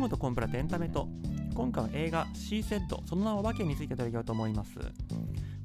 ムとコンプラとエンタメと今回は映画 C セットその名は訳について取り上げようと思います。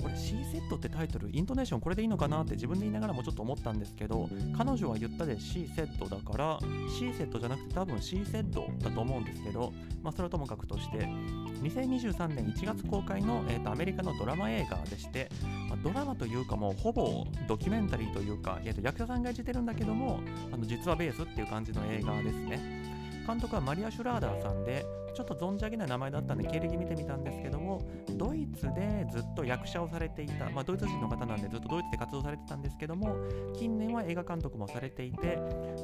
これ C セットってタイトルイントネーションこれでいいのかなって自分で言いながらもちょっと思ったんですけど彼女は言ったで C セットだから C セットじゃなくて多分 C セットだと思うんですけどまあそれはともかくとして2023年1月公開の、えーと、アメリカのドラマ映画でして、まあ、ドラマというかもうほぼドキュメンタリーというか、えーと役者さんが演じてるんだけどもあの実はベースっていう感じの映画ですね。監督はマリア・シュラーダーさんでちょっと存じ上げない名前だったんで経歴見てみたんですけどもドイツでずっと役者をされていた、まあ、ドイツ人の方なんでずっとドイツで活動されてたんですけども近年は映画監督もされていて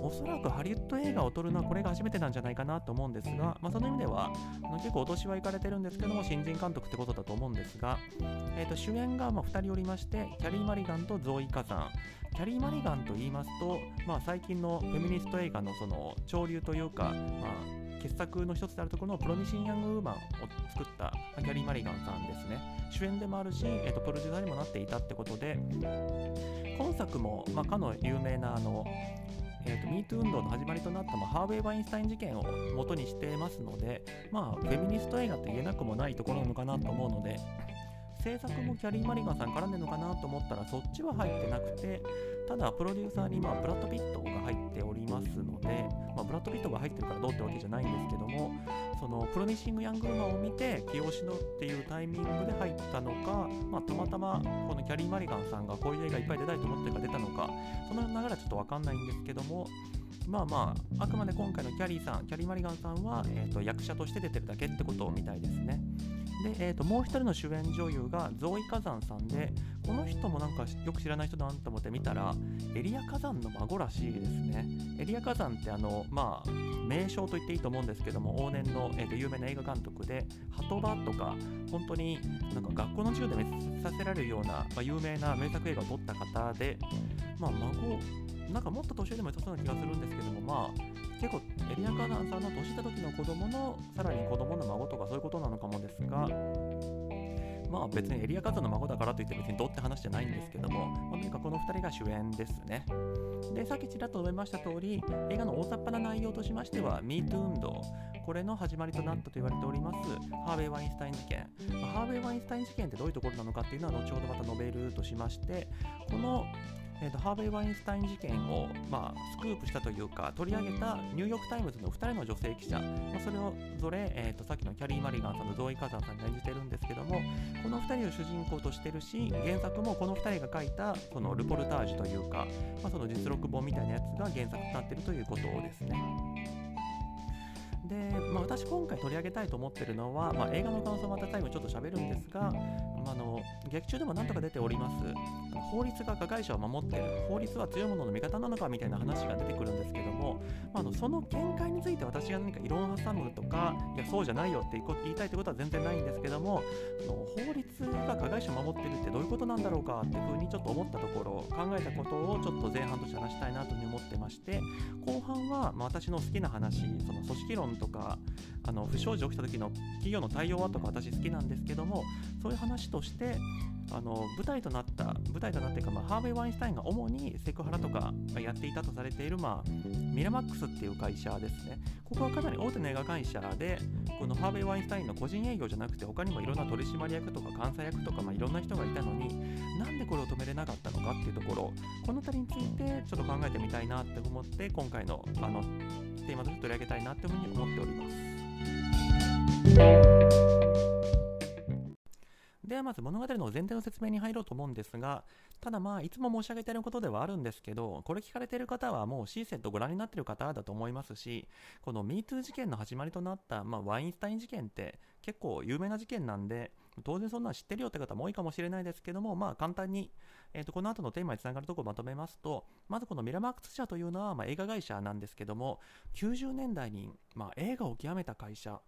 おそらくハリウッド映画を撮るのはこれが初めてなんじゃないかなと思うんですが、まあ、その意味では結構お年はいかれてるんですけども新人監督ってことだと思うんですが、えー、と主演がま2人おりましてキャリー・マリガンとゾーイ・カザン。キャリー・マリガンと言いますと、まあ、最近のフェミニスト映画のその潮流というか、まあ傑作の一つであるところのプロミシン・ヤング・ウーマンを作ったキャリー・マリガンさんですね。主演でもあるし、えーと、プロデューサーにもなっていたってことで今作も、まあ、かの有名なあのえーと、ミート運動の始まりとなった、まあ、ハーウェイ・ワインスタイン事件を元にしてますので、まあ、フェミニスト映画と言えなくもないところなのかなと思うので、制作もキャリー・マリガンさん絡んでるのかなと思ったらそっちは入ってなくてただプロデューサーにまブラッド・ピットが入っておりますので、まあ、ブラッド・ピットが入ってるからどうってわけじゃないんですけどもそのプロミッシング・ヤング・ウーマンを見て起用しろっていうタイミングで入ったのか、まあ、たまたまこのキャリー・マリガンさんがこういう映画いっぱい出たいと思ってるから出たのかその流れはちょっとわかんないんですけどもまあまあ、あくまで今回のキャリーさん、キャリー・マリガンさんは、えーと役者として出てるだけってことみたいですね。で、えーと、もう一人の主演女優がゾーイ・火山さんでこの人もなんかよく知らない人だなと思って見たらエリア火山の孫らしいですね。エリア火山ってあのまあ名称と言っていいと思うんですけども往年の、えーと、有名な映画監督で「ハトバ」とか本当になんか学校の授業で見させられるような、まあ、有名な名作映画を撮った方でまあ孫なんかもっと年上でも良さそうな気がするんですけどもまあ結構エリアカナンさんの年下時の子供のさらに子供の孫とかそういうことなのかもですがまあ別にエリアカザの孫だからといって別にどうって話じゃないんですけども、まあ、とにかくこの2人が主演ですね。で、さっきちらっと述べました通り、映画の大雑把な内容としましては、MeToo 運動、これの始まりとなったと言われております、ハーベイ・ワインスタイン事件。まあ、ハーベイ・ワインスタイン事件ってどういうところなのかっていうのは後ほどまた述べるとしまして、このえーと、ハーベイ・ワインスタイン事件を、まあ、スクープしたというか取り上げたニューヨーク・タイムズの2人の女性記者、まあ、それぞれ、えーと、さっきのキャリー・マリガンさんとゾーイ・カザンさんが演じてるんですけどもこの2人を主人公としてるし原作もこの2人が書いたそのルポルタージュというか、まあ、その実録本みたいなやつが原作となってるということですね。で、まあ、私今回取り上げたいと思ってるのは、まあ、映画の感想また最後ちょっと喋るんですが、あの劇中でも何とか出ております。法律が加害者を守っている。法律は強いものの味方なのかみたいな話が出てくるんですけども、まあ、あのその見解について私が何か異論を挟むとかいやそうじゃないよって言いたいってことは全然ないんですけどもあの法律が加害者を守ってるってどういうことなんだろうかっていうふうにちょっと思ったところ考えたことをちょっと前半として話したいなというふうに思ってまして後半は、まあ、私の好きな話その組織論とかあの不祥事起きた時の企業の対応はとか私好きなんですけどもそういう話としてあの舞台となった舞台となっていうか、まあ、ハーベイ・ワインスタインが主にセクハラとかやっていたとされている、まあ、ミラマックスっていう会社ですねここはかなり大手の映画会社でこのハーベイ・ワインスタインの個人営業じゃなくて他にもいろんな取締役とか監査役とか、まあ、いろんな人がいたのになんでこれを止めれなかったのかっていうところこの辺りについてちょっと考えてみたいなって思って今回のあのテーマとして取り上げたいなというふうに思っております。はまず物語の前提の説明に入ろうと思うんですが、ただまあいつも申し上げていることではあるんですけど、これ聞かれている方はもう C セットご覧になっている方だと思いますし、この MeToo 事件の始まりとなった、まあ、ワインスタイン事件って結構有名な事件なんで、当然そんなの知ってるよって方も多いかもしれないですけども、まあ簡単に、えー、とこの後のテーマにつながるところをまとめますと、まずこのミラマックス社というのは、まあ、映画会社なんですけども、90年代に、まあ、映画を極めた会社、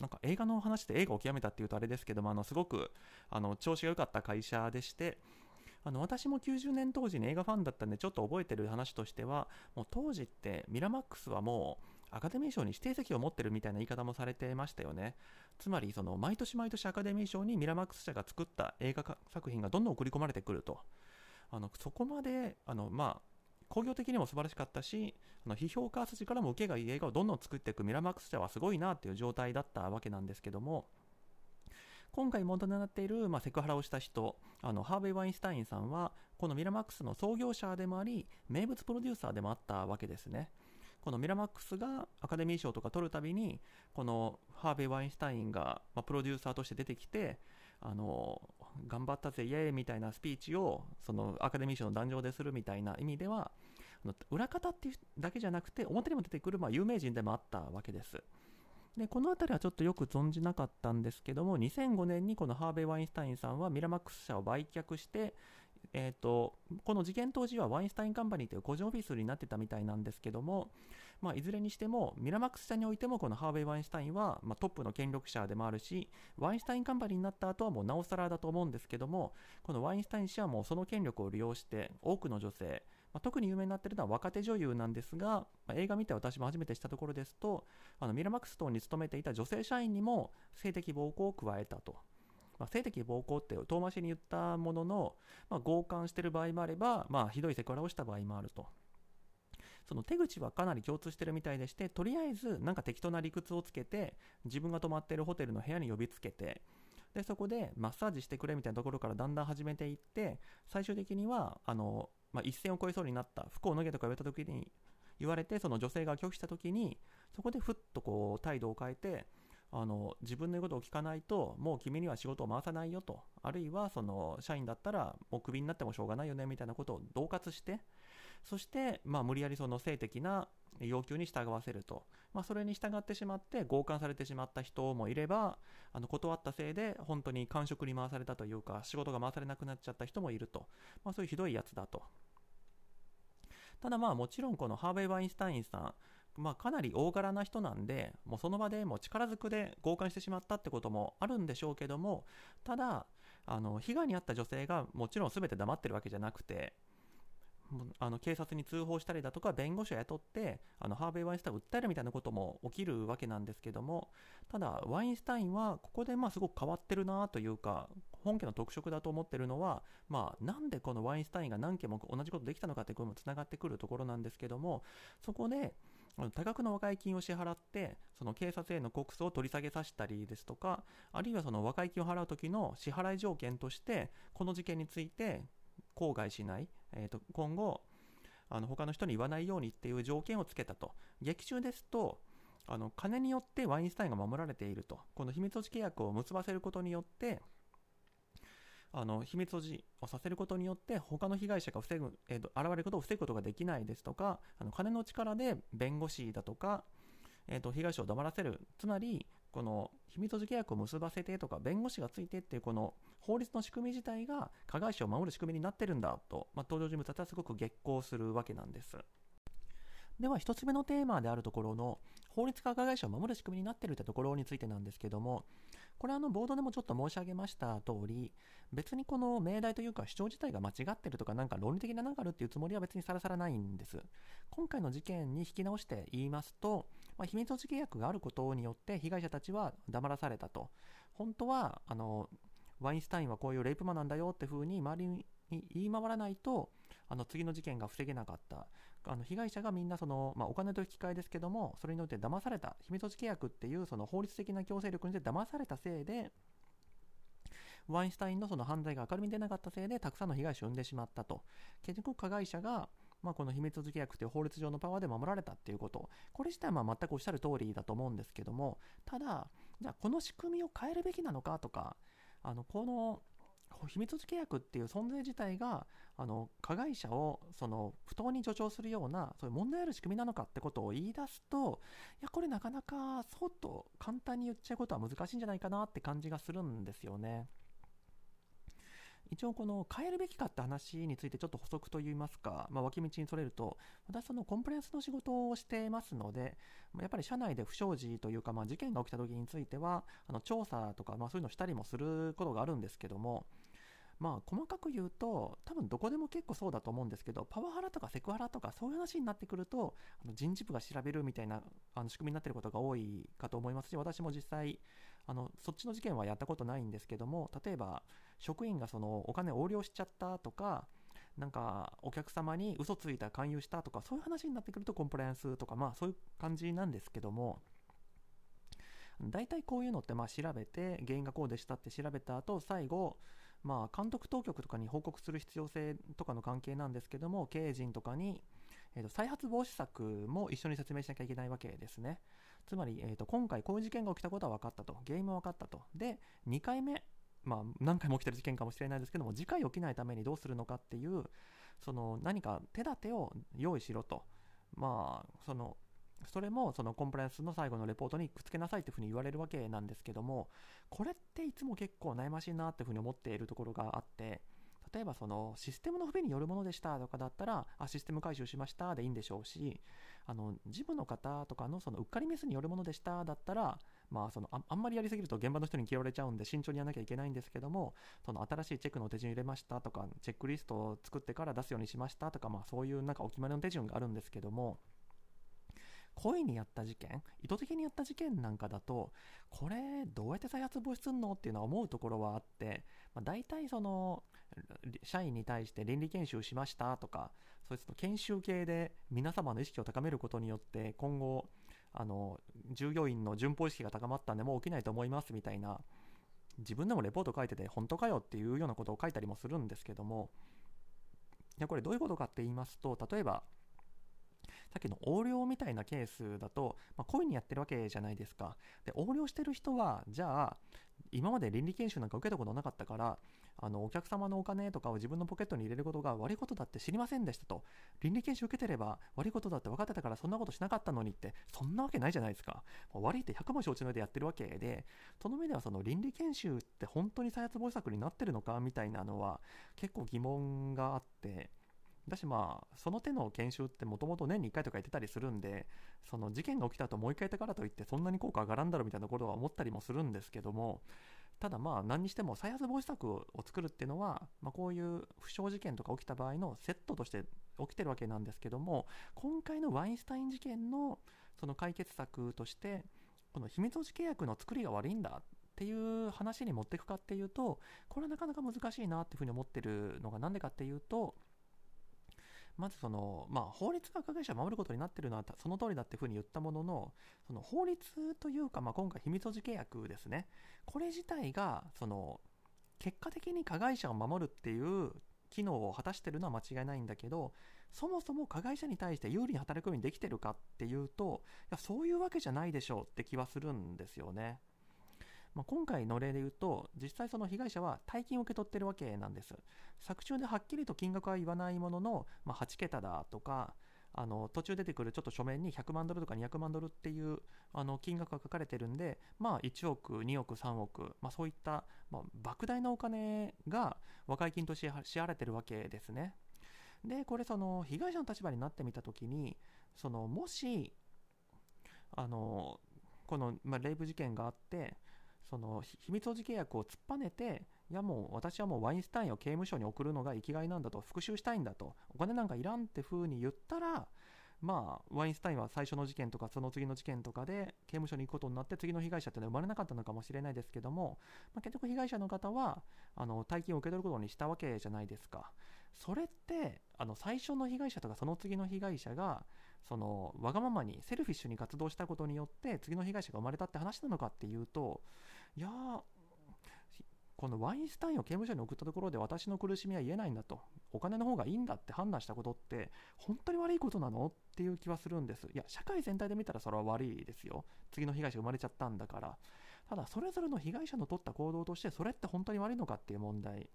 なんか映画の話で映画を極めたっていうとあれですけども、あのすごくあの調子が良かった会社でして、あの私も90年当時に映画ファンだったんでちょっと覚えてる話としてはもう当時ってミラマックスはもうアカデミー賞に指定席を持ってるみたいな言い方もされてましたよね。つまりその毎年毎年アカデミー賞にミラマックス社が作った映画作品がどんどん送り込まれてくると。あのそこまであのまあ工業的にも素晴らしかったしあの批評家筋からも受けがいい映画をどんどん作っていくミラマックス社はすごいなっていう状態だったわけなんですけども今回問題になっている、まあ、セクハラをした人あのハーベイ・ワインスタインさんはこのミラマックスの創業者でもあり名物プロデューサーでもあったわけですね。このミラマックスがアカデミー賞とか取るたびにこのハーベイ・ワインスタインが、まあ、プロデューサーとして出てきてあの頑張ったぜイエーイみたいなスピーチをそのアカデミー賞の壇上でするみたいな意味では裏方っていうだけじゃなくて表にも出てくるまあ有名人でもあったわけです。でこの辺りはちょっとよく存じなかったんですけども2005年にこのハーベイ・ワインスタインさんはミラマックス社を売却してえーと、この事件当時はワインスタインカンパニーという個人オフィスになってたみたいなんですけども、まあ、いずれにしてもミラマックス社においてもこのハーベイ・ワインスタインは、まあ、トップの権力者でもあるしワインスタインカンパニーになった後はもうなおさらだと思うんですけどもこのワインスタイン氏はもうその権力を利用して多くの女性まあ、特に有名になってるのは若手女優なんですが、まあ、映画見て私も初めてしたところですとあのミラマックス等に勤めていた女性社員にも性的暴行を加えたと。まあ、性的暴行って遠回しに言ったものの、まあ、強姦してる場合もあれば、まあ、ひどいセクハラをした場合もあると。その手口はかなり共通してるみたいでして、とりあえずなんか適当な理屈をつけて、自分が泊まってるホテルの部屋に呼びつけて、でそこでマッサージしてくれみたいなところからだんだん始めていって、最終的にはあのまあ、一線を越えそうになった服を脱げとか言われた時に言われてその女性が拒否した時にそこでふっとこう態度を変えてあの自分の言うことを聞かないともう君には仕事を回さないよと。あるいはその社員だったらもうクビになってもしょうがないよねみたいなことを恫喝してそして、まあ、無理やりその性的な要求に従わせると、まあ、それに従ってしまって強姦されてしまった人もいればあの断ったせいで本当に感触に回されたというか仕事が回されなくなっちゃった人もいると、まあ、そういうひどいやつだと。ただまあもちろんこのハーベイ・ワインスタインさんまあ、かなり大柄な人なんで、もうその場でもう力ずくで強姦してしまったってこともあるんでしょうけども、ただ、あの被害に遭った女性がもちろん全て黙ってるわけじゃなくて、あの警察に通報したりだとか弁護士を雇ってあのハーベイ・ワインスタインを訴えるみたいなことも起きるわけなんですけどもただワインスタインはここでまあすごく変わってるなというか本家の特色だと思ってるのは、まあ、なんでこのワインスタインが何件も同じことできたのかっていうこともつながってくるところなんですけどもそこで多額の和解金を支払ってその警察への告訴を取り下げさせたりですとかあるいはその和解金を払う時の支払い条件としてこの事件について口外しない、えー、と今後あの他の人に言わないようにっていう条件をつけたと。劇中ですとあの金によってワインスタインが守られていると。この秘密保持契約を結ばせることによってあの秘密保持をさせることによって他の被害者が防ぐ、えーと、現れることを防ぐことができないですとかあの金の力で弁護士だとか、えーと被害者を黙らせるつまりこの秘密保持契約を結ばせてとか弁護士がついてっていうこの法律の仕組み自体が加害者を守る仕組みになってるんだと、まあ、登場人物たちはすごく激高するわけなんです。では1つ目のテーマであるところの法律が加害者を守る仕組みになっているというところについてなんですけどもこれはあのボードでもちょっと申し上げました通り別にこの命題というか主張自体が間違ってるとかなんか論理的な何かあるっていうつもりは別にさらさらないんです。今回の事件に引き直して言いますと、まあ、秘密保持契約があることによって被害者たちは黙らされたと。本当はあのワインスタインはこういうレイプマンなんだよって風に周りに言い回らないとあの次の事件が防げなかった。あの被害者がみんなその、まあ、お金と引き換えですけどもそれによって騙された秘密保持契約っていうその法律的な強制力によって騙されたせいでワインスタインのその犯罪が明るみに出なかったせいでたくさんの被害者を生んでしまったと。結局加害者がまあ、この秘密保持契約という法律上のパワーで守られたっていうこと。これ自体は全くおっしゃる通りだと思うんですけども。ただじゃあこの仕組みを変えるべきなのかとかあのこの秘密契約っていう存在自体があの加害者をその不当に助長するようなそういう問題ある仕組みなのかってことを言い出すといやこれなかなかそうと簡単に言っちゃうことは難しいんじゃないかなって感じがするんですよね。一応この変えるべきかって話についてちょっと補足といいますか、まあ、脇道にそれると私そのコンプライアンスの仕事をしてますのでやっぱり社内で不祥事というか、まあ、事件が起きた時についてはあの調査とか、まあ、そういうのをしたりもすることがあるんですけどもまあ細かく言うと多分どこでも結構そうだと思うんですけどパワハラとかセクハラとかそういう話になってくるとあの人事部が調べるみたいなあの仕組みになってることが多いかと思いますし私も実際あのそっちの事件はやったことないんですけども例えば職員がそのお金横領しちゃったとかなんかお客様に嘘ついた勧誘したとかそういう話になってくるとコンプライアンスとかまあそういう感じなんですけども大体こういうのってまあ調べて原因がこうでしたって調べた後最後まあ監督当局とかに報告する必要性とかの関係なんですけども経営陣とかに、えー、と再発防止策も一緒に説明しなきゃいけないわけですね。つまり、えー、と今回こういう事件が起きたことは分かったと。原因も分かったと。で2回目まあ、何回も起きてる事件かもしれないですけども次回起きないためにどうするのかっていうその何か手立てを用意しろと。まあそのそれもそのコンプライアンスの最後のレポートにくっつけなさいっていうふうに言われるわけなんですけどもこれっていつも結構悩ましいなっていうふうに思っているところがあって例えばそのシステムの不備によるものでしたとかだったらあシステム回収しましたでいいんでしょうしあの事務の方とかのそのうっかりミスによるものでしただったらまあ、そのあんまりやりすぎると現場の人に嫌われちゃうんで慎重にやらなきゃいけないんですけどもその新しいチェックの手順入れましたとかチェックリストを作ってから出すようにしましたとか、まあ、そういうなんかお決まりの手順があるんですけども故意にやった事件？意図的にやった事件なんかだとこれどうやって再発防止するの？っていうのは思うところはあって、まあ、大体その社員に対して倫理研修しましたとかそういう研修系で皆様の意識を高めることによって今後あの従業員の順法意識が高まったんでもう起きないと思いますみたいな自分でもレポート書いてて本当かよっていうようなことを書いたりもするんですけどもいやこれどういうことかって言いますと例えばさっきの横領みたいなケースだと、まあ、故意にやってるわけじゃないですか。で、横領してる人は、じゃあ、今まで倫理研修なんか受けたことなかったから、あのお客様のお金とかを自分のポケットに入れることが悪いことだって知りませんでしたと倫理研修受けてれば悪いことだって分かってたからそんなことしなかったのにってそんなわけないじゃないですか悪いって100も承知の上でやってるわけでその上ではその倫理研修って本当に再発防止策になってるのかみたいなのは結構疑問があってだしまあその手の研修ってもともと年に1回とか言ってたりするんでその事件が起きた後もう1回やったからといってそんなに効果上がらんだろうみたいなことは思ったりもするんですけどもただまあ何にしても再発防止策を作るっていうのは、まあ、こういう不祥事件とか起きた場合のセットとして起きてるわけなんですけども今回のワインスタイン事件のその解決策としてこの秘密保持契約の作りが悪いんだっていう話に持っていくかっていうとこれはなかなか難しいなっていうふうに思ってるのが何でかっていうとまずその、まあ、法律が加害者を守ることになっているのはその通りだっていうふうに言ったもののその法律というか、まあ、今回秘密保持契約ですねこれ自体がその結果的に加害者を守るっていう機能を果たしているのは間違いないんだけどそもそも加害者に対して有利に働くようにできてるかっていうといやそういうわけじゃないでしょうって気はするんですよね。まあ、今回の例で言うと実際その被害者は大金を受け取ってるわけなんです作中ではっきりと金額は言わないものの、まあ、8桁だとかあの途中出てくるちょっと書面に100万ドルとか200万ドルっていうあの金額が書かれてるんで、まあ、1億、2億、3億、まあ、そういった、まあ、莫大なお金が和解金として支払われてるわけですね。でこれその被害者の立場になってみた時にそのもしあのこの、まあ、レイプ事件があってその秘密保持契約を突っぱねていやもう私はもうワインスタインを刑務所に送るのが生きがいなんだと復讐したいんだとお金なんかいらんって風に言ったらまあワインスタインは最初の事件とかその次の事件とかで刑務所に行くことになって次の被害者ってのは生まれなかったのかもしれないですけども、まあ、結局被害者の方はあの大金を受け取ることにしたわけじゃないですか。それってあの最初の被害者とかその次の被害者がそのわがままにセルフィッシュに活動したことによって次の被害者が生まれたって話なのかっていうといやこのワインスタインを刑務所に送ったところで私の苦しみは言えないんだと。お金の方がいいんだって判断したことって本当に悪いことなのっていう気はするんです。いや社会全体で見たらそれは悪いですよ。次の被害者生まれちゃったんだから。ただそれぞれの被害者の取った行動としてそれって本当に悪いのかっていう問題。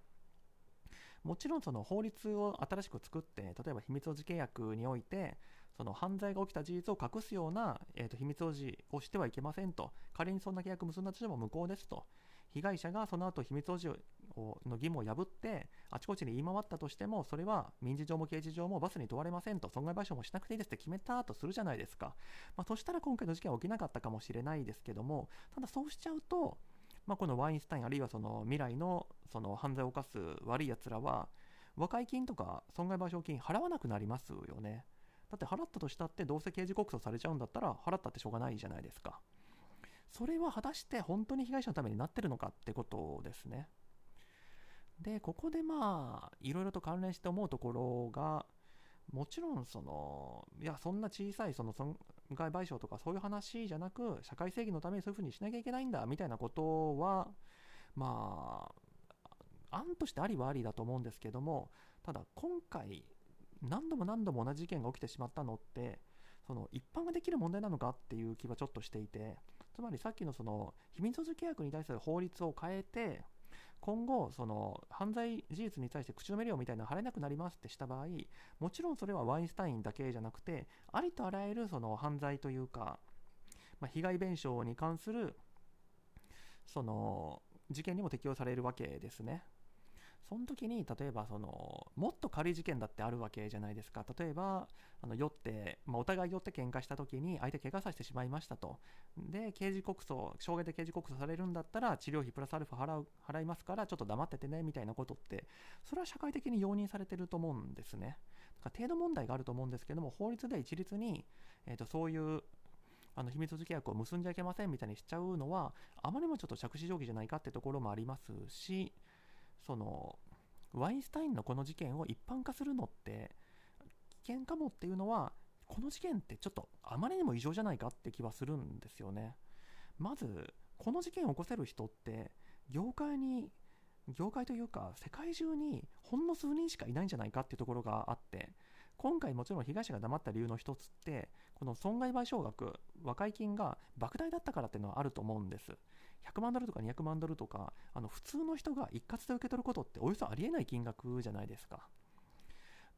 もちろんその法律を新しく作って例えば秘密保持契約においてその犯罪が起きた事実を隠すような、えー、と秘密保持をしてはいけませんと。仮にそんな契約結んだとしても無効ですと。被害者がその後秘密保持をの義務を破ってあちこちに言い回ったとしてもそれは民事上も刑事上も罰に問われませんと。損害賠償もしなくていいですって決めたとするじゃないですか、まあ、そしたら今回の事件は起きなかったかもしれないですけどもただそうしちゃうと、まあ、このワインスタインあるいはその未来のその犯罪を犯す悪いやつらは和解金とか損害賠償金払わなくなりますよね。だって払ったとしたってどうせ刑事告訴されちゃうんだったら払ったってしょうがないじゃないですか。それは果たして本当に被害者のためになってるのかってことですね。でここでまあいろいろと関連して思うところがもちろんそのいやそんな小さいその損害賠償とかそういう話じゃなく社会正義のためにそういうふうにしなきゃいけないんだみたいなことはまあ案としてありはありだと思うんですけどもただ今回何度も何度も同じ事件が起きてしまったのってその一般ができる問題なのかっていう気はちょっとしていてつまりさっきのその秘密保持契約に対する法律を変えて今後その犯罪事実に対して口止め料みたいなの払えなくなりますってした場合もちろんそれはワインスタインだけじゃなくてありとあらゆるその犯罪というか、まあ、被害弁償に関するその事件にも適用されるわけですね。その時に例えばそのもっと軽い事件だってあるわけじゃないですか。例えばあの酔って、まあ、お互い酔って喧嘩した時に相手怪我させてしまいましたと。で刑事告訴傷害で刑事告訴されるんだったら治療費プラスアルファ払う払いますからちょっと黙っててねみたいなことってそれは社会的に容認されてると思うんですね。だから程度問題があると思うんですけども法律で一律に、えー、とそういうあの秘密契約を結んじゃいけませんみたいにしちゃうのはあまりにもちょっと着手定規じゃないかってところもありますしそのワインスタインのこの事件を一般化するのって危険かもっていうのはこの事件ってちょっとあまりにも異常じゃないかって気はするんですよね。まずこの事件を起こせる人って業界に業界というか世界中にほんの数人しかいないんじゃないかっていうところがあって今回もちろん被害者が黙った理由の一つってこの損害賠償額和解金が莫大だったからっていうのはあると思うんです。100万ドルとか200万ドルとかあの普通の人が一括で受け取ることっておよそありえない金額じゃないですか。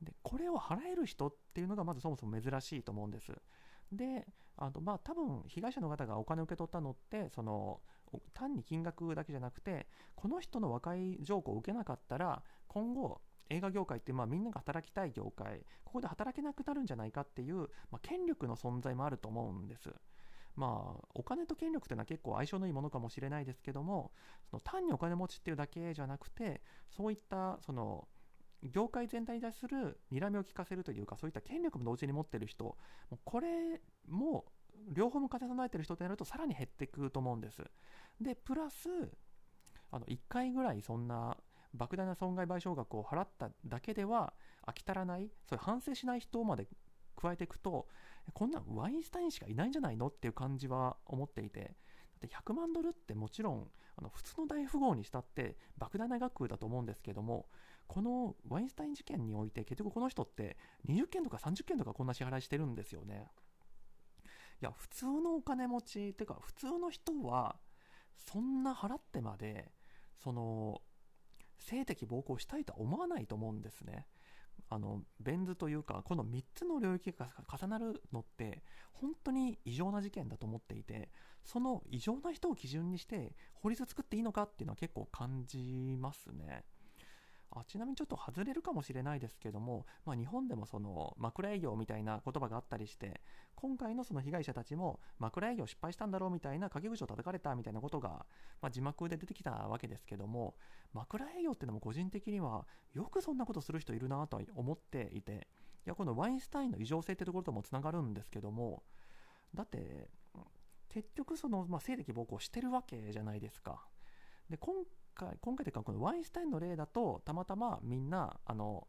でこれを払える人っていうのがまずそもそも珍しいと思うんです。であのまあ多分被害者の方がお金を受け取ったのってその単に金額だけじゃなくてこの人の和解条項を受けなかったら今後映画業界ってまあみんなが働きたい業界ここで働けなくなるんじゃないかっていう、まあ、権力の存在もあると思うんです。まあ、お金と権力というのは結構相性のいいものかもしれないですけども、その単にお金持ちっていうだけじゃなくて、そういったその業界全体に対する睨みを利かせるというか、そういった権力も同時に持ってる人、これも両方も兼ね備えてる人となるとさらに減っていくと思うんです。で、プラス、あの1回ぐらいそんな莫大な損害賠償額を払っただけでは飽き足らない、そういう反省しない人まで加えていくと、こんなワインスタインしかいないんじゃないの？っていう感じは思っていて、だって100万ドルってもちろんあの普通の大富豪にしたって莫大な額だと思うんですけども、このワインスタイン事件において結局この人って20件とか30件とかこんな支払いしてるんですよね。いや、普通のお金持ちっていうか普通の人はそんな払ってまでその性的暴行したいとは思わないと思うんですね。あのベン図というかこの3つの領域が重なるのって本当に異常な事件だと思っていてその異常な人を基準にして法律を作っていいのかっていうのは結構感じますね。あちなみにちょっと外れるかもしれないですけども、まあ、日本でもその枕営業みたいな言葉があったりして今回のその被害者たちも枕営業失敗したんだろうみたいな陰口を叩かれたみたいなことが、まあ、字幕で出てきたわけですけども枕営業ってのも個人的にはよくそんなことする人いるなとは思っていていやこのワインスタインの異常性ってところともつながるんですけどもだって結局その、まあ、性的暴行してるわけじゃないですか。で今回今回というかこのワインスタインの例だとたまたまみんなあの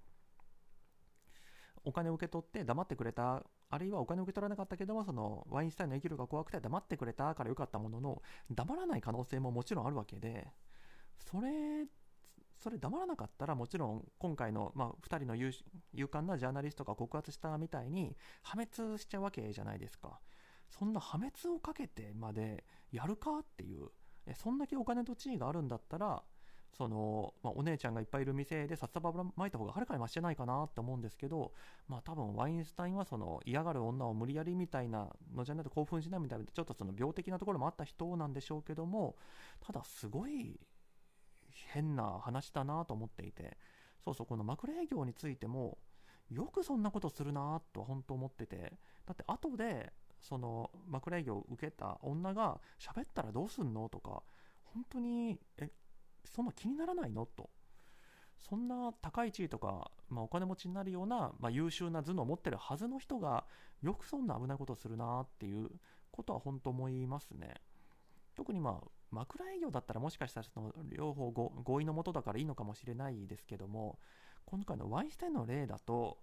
お金を受け取って黙ってくれたあるいはお金を受け取らなかったけどもそのワインスタインの生きるが怖くて黙ってくれたからよかったものの黙らない可能性ももちろんあるわけでそれそれ黙らなかったらもちろん今回の、まあ、2人の勇敢なジャーナリストが告発したみたいに破滅しちゃうわけじゃないですか。そんな破滅をかけてまでやるかっていうそんだけお金と地位があるんだったらその、まあ、お姉ちゃんがいっぱいいる店で札束巻いた方がはるかにマシじゃないかなって思うんですけど、まあ多分ワインスタインはその嫌がる女を無理やりみたいなのじゃないと興奮しないみたいなちょっとその病的なところもあった人なんでしょうけどもただすごい変な話だなと思っていてそうそうこの枕営業についてもよくそんなことするなと本当思っててだって後でその枕営業を受けた女が喋ったらどうすんの？とか本当にえそんな気にならないの？と。そんな高い地位とか、まあ、お金持ちになるような、まあ、優秀な頭脳を持ってるはずの人がよくそんな危ないことするなっていうことは本当思いますね。特にまあ枕営業だったらもしかしたらその両方合意のもとだからいいのかもしれないですけども今回のワインスタインの例だと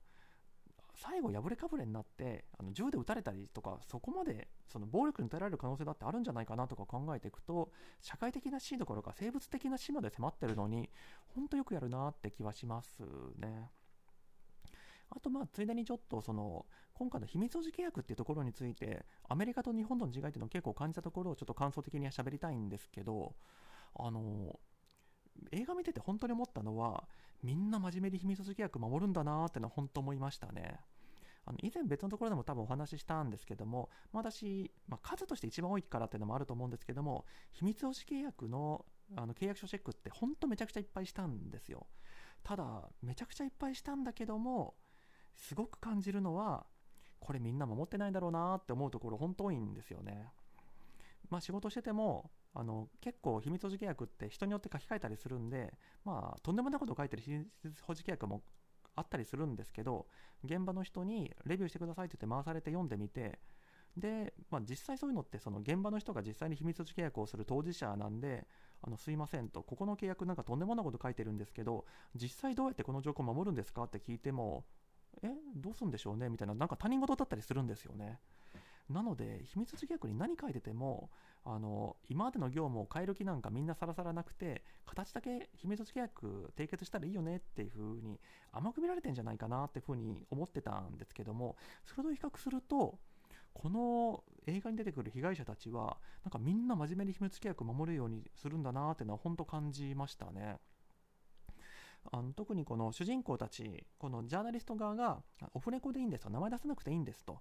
最後破れかぶれになってあの銃で撃たれたりとかそこまでその暴力に訴えられる可能性だってあるんじゃないかなとか考えていくと社会的な死どころか生物的な死まで迫ってるのに本当よくやるなって気はしますね。あとまあついでにちょっとその今回の秘密保持契約っていうところについてアメリカと日本との違いっていうのを結構感じたところをちょっと感想的には喋りたいんですけどあの映画見てて本当に思ったのはみんな真面目に秘密保持契約守るんだなーってのは本当思いましたね。あの以前別のところでも多分お話ししたんですけども、私、まあ、数として一番多いからっていうのもあると思うんですけども秘密保持契約のあの契約書チェックって本当めちゃくちゃいっぱいしたんですよただめちゃくちゃいっぱいしたんだけどもすごく感じるのはこれみんな守ってないんだろうなって思うところ本当多いんですよねまあ仕事しててもあの結構秘密保持契約って人によって書き換えたりするんでまあとんでもないことを書いてる秘密保持契約もあったりするんですけど現場の人にレビューしてくださいって言って回されて読んでみてで、まあ、実際そういうのってその現場の人が実際に秘密保持契約をする当事者なんであのすいませんとここの契約なんかとんでもないこと書いてるんですけど実際どうやってこの条項を守るんですかって聞いてもえどうするんでしょうねみたいななんか他人事だったりするんですよね。なので秘密保持契約に何書いててもあの今までの業務を変える気なんかみんなさらさらなくて形だけ秘密保持契約締結したらいいよねっていう風に甘く見られてんじゃないかなっていう風に思ってたんですけどもそれと比較するとこの映画に出てくる被害者たちはなんかみんな真面目に秘密契約を守るようにするんだなっていうのは本当感じましたね。あの特にこの主人公たちこのジャーナリスト側がオフレコでいいんですと名前出さなくていいんですと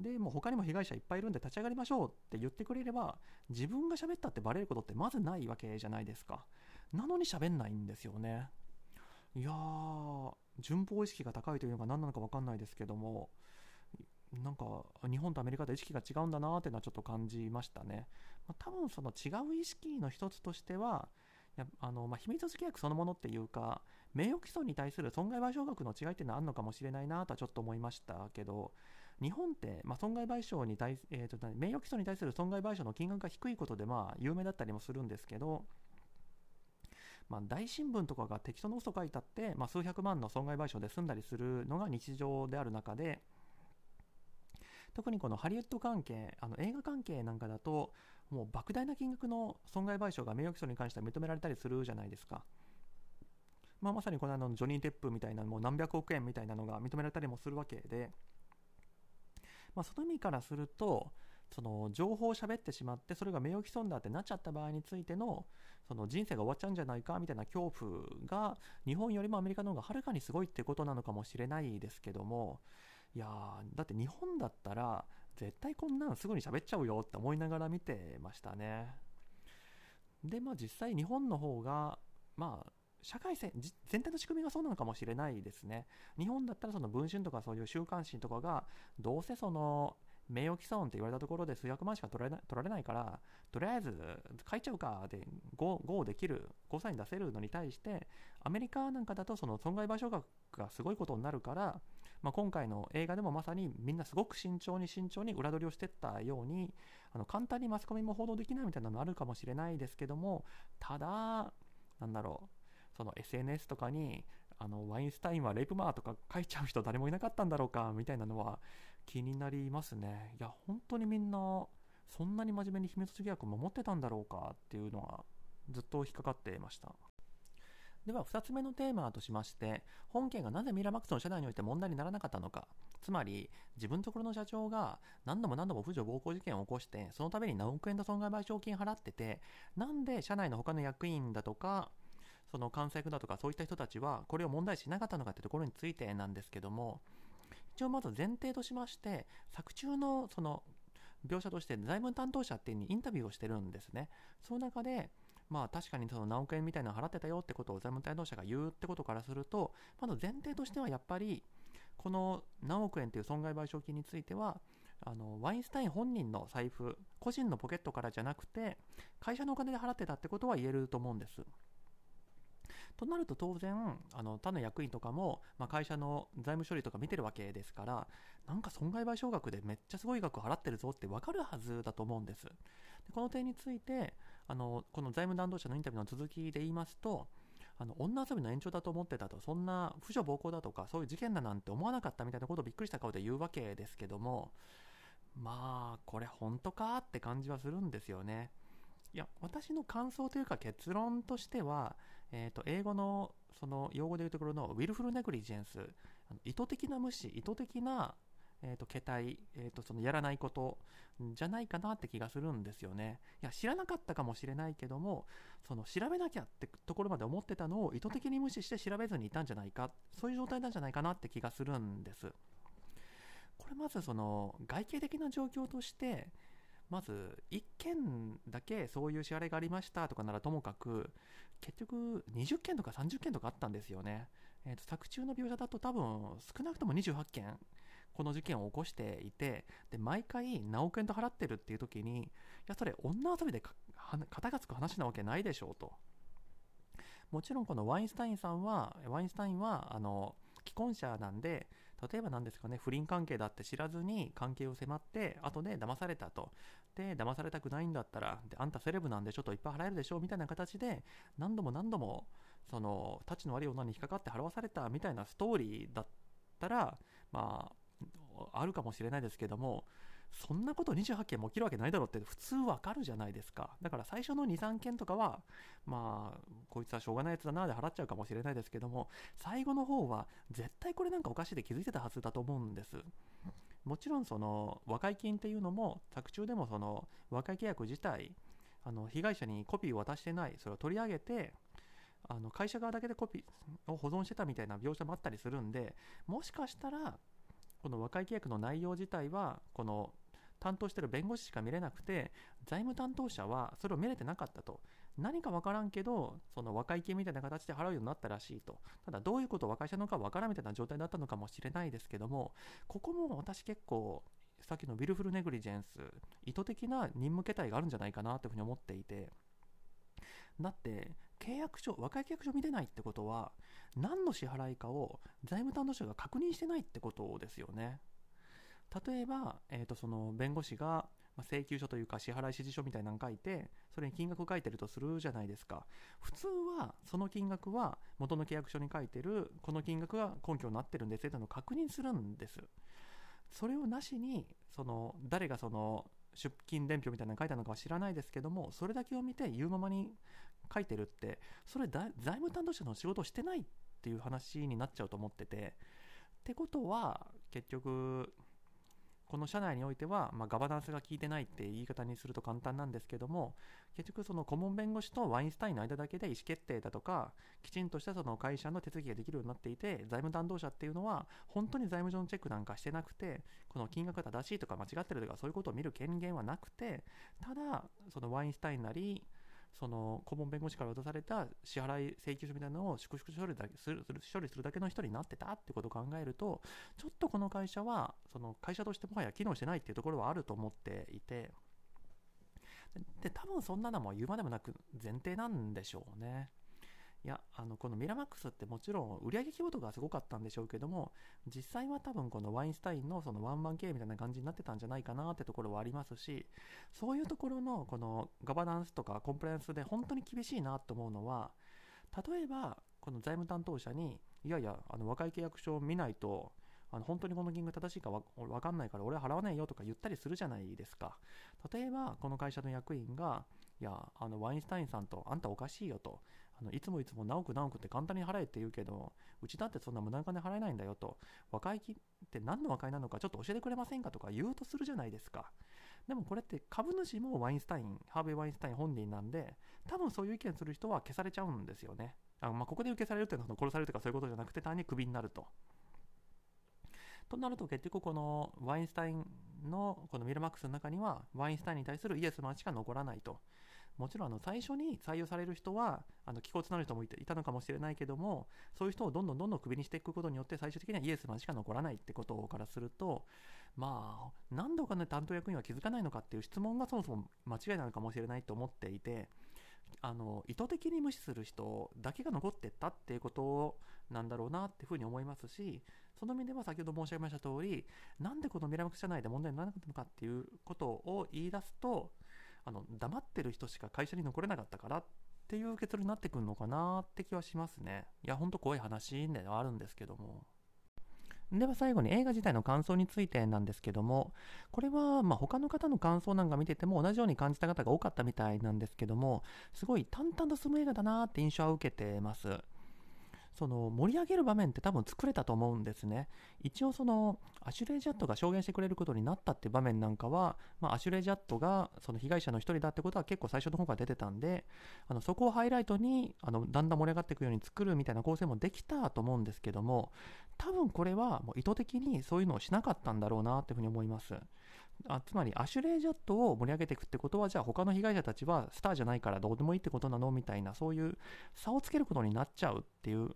でもう他にも被害者いっぱいいるんで立ち上がりましょうって言ってくれれば自分が喋ったってバレることってまずないわけじゃないですか。なのに喋んないんですよね。いやー順法意識が高いというのが何なのか分かんないですけどもなんか日本とアメリカで意識が違うんだなっていうのはちょっと感じましたね、まあ、多分その違う意識の一つとしてはやあのまあ、秘密契約そのものっていうか名誉毀損に対する損害賠償額の違いっていうのはあるのかもしれないなとはちょっと思いましたけど日本って、まあ、損害賠償に対、えーと、名誉毀損に対する損害賠償の金額が低いことで、まあ、有名だったりもするんですけど、まあ、大新聞とかが適当な嘘書いたって、まあ、数百万の損害賠償で済んだりするのが日常である中で、特にこのハリウッド関係、あの映画関係なんかだと、もう莫大な金額の損害賠償が名誉毀損に関しては認められたりするじゃないですか。まあ、まさにこの間のジョニー・テップみたいなもう何百億円みたいなのが認められたりもするわけで、まあ、その意味からするとその情報を喋ってしまってそれが名誉毀損だってなっちゃった場合についてのその人生が終わっちゃうんじゃないかみたいな恐怖が日本よりもアメリカの方がはるかにすごいってことなのかもしれないですけどもいやだって日本だったら絶対こんなのすぐに喋っちゃうよって思いながら見てましたね。でまあ実際日本の方がまあ社会全体の仕組みがそうなのかもしれないですね。日本だったらその文春とかそういう週刊誌とかがどうせその名誉毀損って言われたところで数百万しか取られない取られないからとりあえず書いちゃうかで 5, 5できる5歳に出せるのに対してアメリカなんかだとその損害賠償額がすごいことになるから、まあ、今回の映画でもまさにみんなすごく慎重に慎重に裏取りをしてったようにあの簡単にマスコミも報道できないみたいなのあるかもしれないですけどもただなんだろうその SNS とかにあのワインスタインはレイプマーとか書いちゃう人誰もいなかったんだろうかみたいなのは気になりますね。いや本当にみんなそんなに真面目に秘密契約を守ってたんだろうかっていうのはずっと引っかかっていました。では2つ目のテーマとしまして本件がなぜミラマックスの社内において問題にならなかったのか。つまり自分のところの社長が何度も何度も婦女暴行事件を起こしてそのために何億円の損害賠償金払っててなんで社内の他の役員だとかその関西区だとかそういった人たちはこれを問題しなかったのかというところについてなんですけども一応まず前提としまして作中のその描写として財務担当者っていうにインタビューをしてるんですね。その中でまあ確かにその何億円みたいなの払ってたよってことを財務担当者が言うってことからするとまず前提としてはやっぱりこの何億円という損害賠償金についてはあのワインスタイン本人の財布個人のポケットからじゃなくて会社のお金で払ってたってことは言えると思うんです。となると当然あの他の役員とかも、まあ、会社の財務処理とか見てるわけですからなんか損害賠償額でめっちゃすごい額払ってるぞって分かるはずだと思うんです。でこの点についてあのこの財務担当者のインタビューの続きで言いますとあの女遊びの延長だと思ってたとそんな婦女暴行だとかそういう事件だなんて思わなかったみたいなことをびっくりした顔で言うわけですけどもまあこれ本当かって感じはするんですよね。いや私の感想というか結論としては、えー、と英語のその用語でいうところのウィルフルネグリジェンス意図的な無視意図的なえーと、と携帯、えーと、そのやらないことじゃないかなって気がするんですよね。いや知らなかったかもしれないけどもその調べなきゃってところまで思ってたのを意図的に無視して調べずにいたんじゃないかそういう状態なんじゃないかなって気がするんです。これまずその外形的な状況としてまず1件だけそういう支払いがありましたとかならともかく結局20件とか30件とかあったんですよね、えーと、作中の描写だと多分少なくとも28件この事件を起こしていてで毎回何億円と払ってるっていう時にいやそれ女遊びで肩がつく話なわけないでしょうと。もちろんこのワインスタインさんはワインスタインはあの既婚者なんで例えば何ですかね不倫関係だって知らずに関係を迫って後で騙されたと。で騙されたくないんだったらであんたセレブなんでちょっといっぱい払えるでしょみたいな形で何度も何度もそのたちの悪い女に引っかかって払わされたみたいなストーリーだったらまああるかもしれないですけどもそんなこと28件も起きるわけないだろうって普通わかるじゃないですか。だから最初の23件とかはまあこいつはしょうがないやつだなで払っちゃうかもしれないですけども最後の方は絶対これなんかおかしいで気づいてたはずだと思うんです。もちろんその和解金っていうのも作中でもその和解契約自体あの被害者にコピーを渡してないそれを取り上げてあの会社側だけでコピーを保存してたみたいな描写もあったりするんでもしかしたらこの和解契約の内容自体はこの担当してる弁護士しか見れなくて財務担当者はそれを見れてなかったと。何か分からんけどその和解金みたいな形で払うようになったらしいと。ただどういうことを和解したのか分からんみたいな状態だったのかもしれないですけどもここも私結構さっきのビルフルネグリジェンス意図的な任務形態があるんじゃないかなというふうに思っていて。だって契約書和解契約書見てないってことは何の支払いかを財務担当者が確認してないってことですよね。例えば、えー、とその弁護士が請求書というか支払い指示書みたいなの書いてそれに金額書いてるとするじゃないですか。普通はその金額は元の契約書に書いてるこの金額が根拠になってるんですっていうのを確認するんです。それをなしにその誰がその出金伝票みたいなの書いたのかは知らないですけどもそれだけを見て言うままに書いてるってそれ財務担当者の仕事をしてないっていう話になっちゃうと思ってて。ってことは結局この社内においては、まあ、ガバナンスが効いてないって言い方にすると簡単なんですけども結局その顧問弁護士とワインスタインの間だけで意思決定だとかきちんとしたその会社の手続きができるようになっていて財務担当者っていうのは本当に財務上のチェックなんかしてなくてこの金額が正しいとか間違ってるとかそういうことを見る権限はなくてただそのワインスタインなりその顧問弁護士から渡された支払い請求書みたいなのを粛々処理だけする処理するだけの人になってたってことを考えるとちょっとこの会社はその会社としてもはや機能してないっていうところはあると思っていてで多分そんなのも言うまでもなく前提なんでしょうね。いやあのこのミラマックスってもちろん売上規模とかすごかったんでしょうけども実際は多分このワインスタインのそのワンマン経営みたいな感じになってたんじゃないかなってところはありますしそういうところのこのガバナンスとかコンプライアンスで本当に厳しいなと思うのは例えばこの財務担当者にいやいやあの和解契約書を見ないとあの本当にこの金額正しいか分かんないから俺は払わないよとか言ったりするじゃないですか。例えばこの会社の役員がいやあのワインスタインさんとあんたおかしいよとあのいつもいつも何億何億って簡単に払えって言うけどうちだってそんな無駄金払えないんだよと。和解金って何の和解なのかちょっと教えてくれませんかとか言うとするじゃないですか。でもこれって株主もワインスタインハーベイ・ワインスタイン本人なんで多分そういう意見する人は消されちゃうんですよね。あ、まあ、ここで受けされるっていうのは殺されるとかそういうことじゃなくて単にクビになると。となると結局このワインスタインのこのミルマックスの中にはワインスタインに対するイエスマンしか残らないと。もちろんあの最初に採用される人はあの気骨なる人もいたのかもしれないけどもそういう人をどんどんどんどんクビにしていくことによって最終的にはイエスマンしか残らないってことからするとまあなんでお金担当役員は気づかないのかっていう質問がそもそも間違いなのかもしれないと思っていてあの意図的に無視する人だけが残ってったっていうことなんだろうなっていうふうに思いますしその意味では先ほど申し上げました通りなんでこのミラマック社内で問題にならなかったのかっていうことを言い出すとあの黙ってる人しか会社に残れなかったからっていう結論になってくるのかなって気はしますね。いやほんと怖い話ではあるんですけども。では最後に映画自体の感想についてなんですけども、これはまあ他の方の感想なんか見てても同じように感じた方が多かったみたいなんですけども、すごい淡々と進む映画だなって印象は受けてます。その盛り上げる場面って多分作れたと思うんですね。一応そのアシュレイ・ジャットが証言してくれることになったって場面なんかは、まあ、アシュレイ・ジャットがその被害者の一人だってことは結構最初の方から出てたんで、あのそこをハイライトにあのだんだん盛り上がっていくように作るみたいな構成もできたと思うんですけども、多分これはもう意図的にそういうのをしなかったんだろうなっていうふうに思います。あつまりアシュレイ・ジャットを盛り上げていくってことはじゃあ他の被害者たちはスターじゃないからどうでもいいってことなのみたいなそういう差をつけることになっちゃうっていう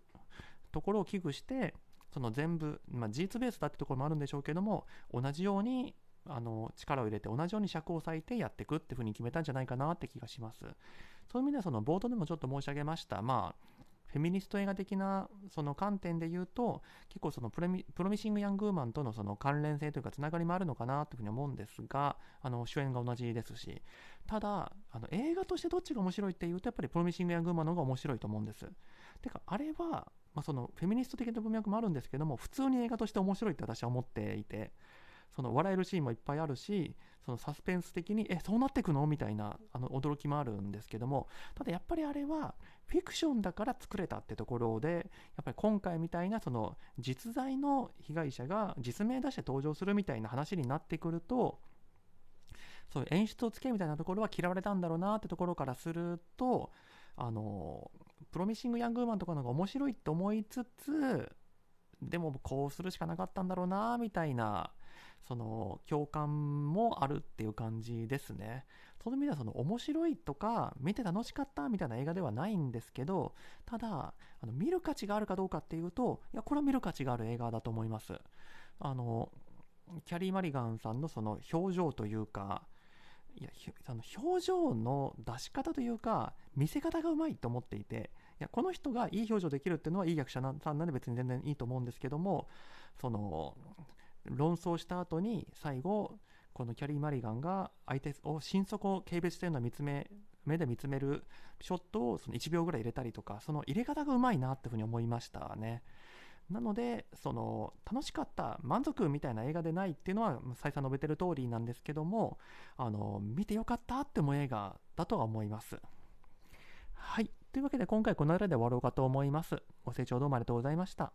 ところを危惧してその全部、まあ、事実ベースだってところもあるんでしょうけども同じようにあの力を入れて同じように尺を割いてやっていくっていうふうに決めたんじゃないかなって気がします。そういう意味ではその冒頭でもちょっと申し上げました、まあ、フェミニスト映画的なその観点で言うと結構そのプロミプロミシング・ヤング・ウーマンとのその関連性というかつながりもあるのかなというふうに思うんですがあの主演が同じですし。ただあの映画としてどっちが面白いっていうとやっぱりプロミシング・ヤング・ウーマンの方が面白いと思うんです。てかあれは、まあ、そのフェミニスト的な文脈もあるんですけども普通に映画として面白いって私は思っていて。その笑えるシーンもいっぱいあるしそのサスペンス的にえそうなってくの？みたいなあの驚きもあるんですけどもただやっぱりあれはフィクションだから作れたってところでやっぱり今回みたいなその実在の被害者が実名出して登場するみたいな話になってくるとそういう演出をつけみたいなところは嫌われたんだろうなってところからするとあのプロミシング・ヤング・ーマンとかの方が面白いって思いつつでもこうするしかなかったんだろうなみたいなその共感もあるっていう感じですね。その意味ではその面白いとか見て楽しかったみたいな映画ではないんですけどただあの見る価値があるかどうかっていうといやこれは見る価値がある映画だと思います。あのキャリー・マリガンさんのその表情というかいやあの表情の出し方というか見せ方がうまいと思っていていやこの人がいい表情できるっていうのはいい役者さんなんで別に全然いいと思うんですけどもその論争した後に最後このキャリー・マリガンが相手を心底軽蔑してるのを見つめ目で見つめるショットをその1秒ぐらい入れたりとかその入れ方がうまいなっていうふうに思いましたね。なのでその楽しかった満足みたいな映画でないっていうのは再三述べてる通りなんですけどもあの見てよかったって思う映画だとは思います。はい。というわけで今回この辺で終わろうかと思います。ご清聴どうもありがとうございました。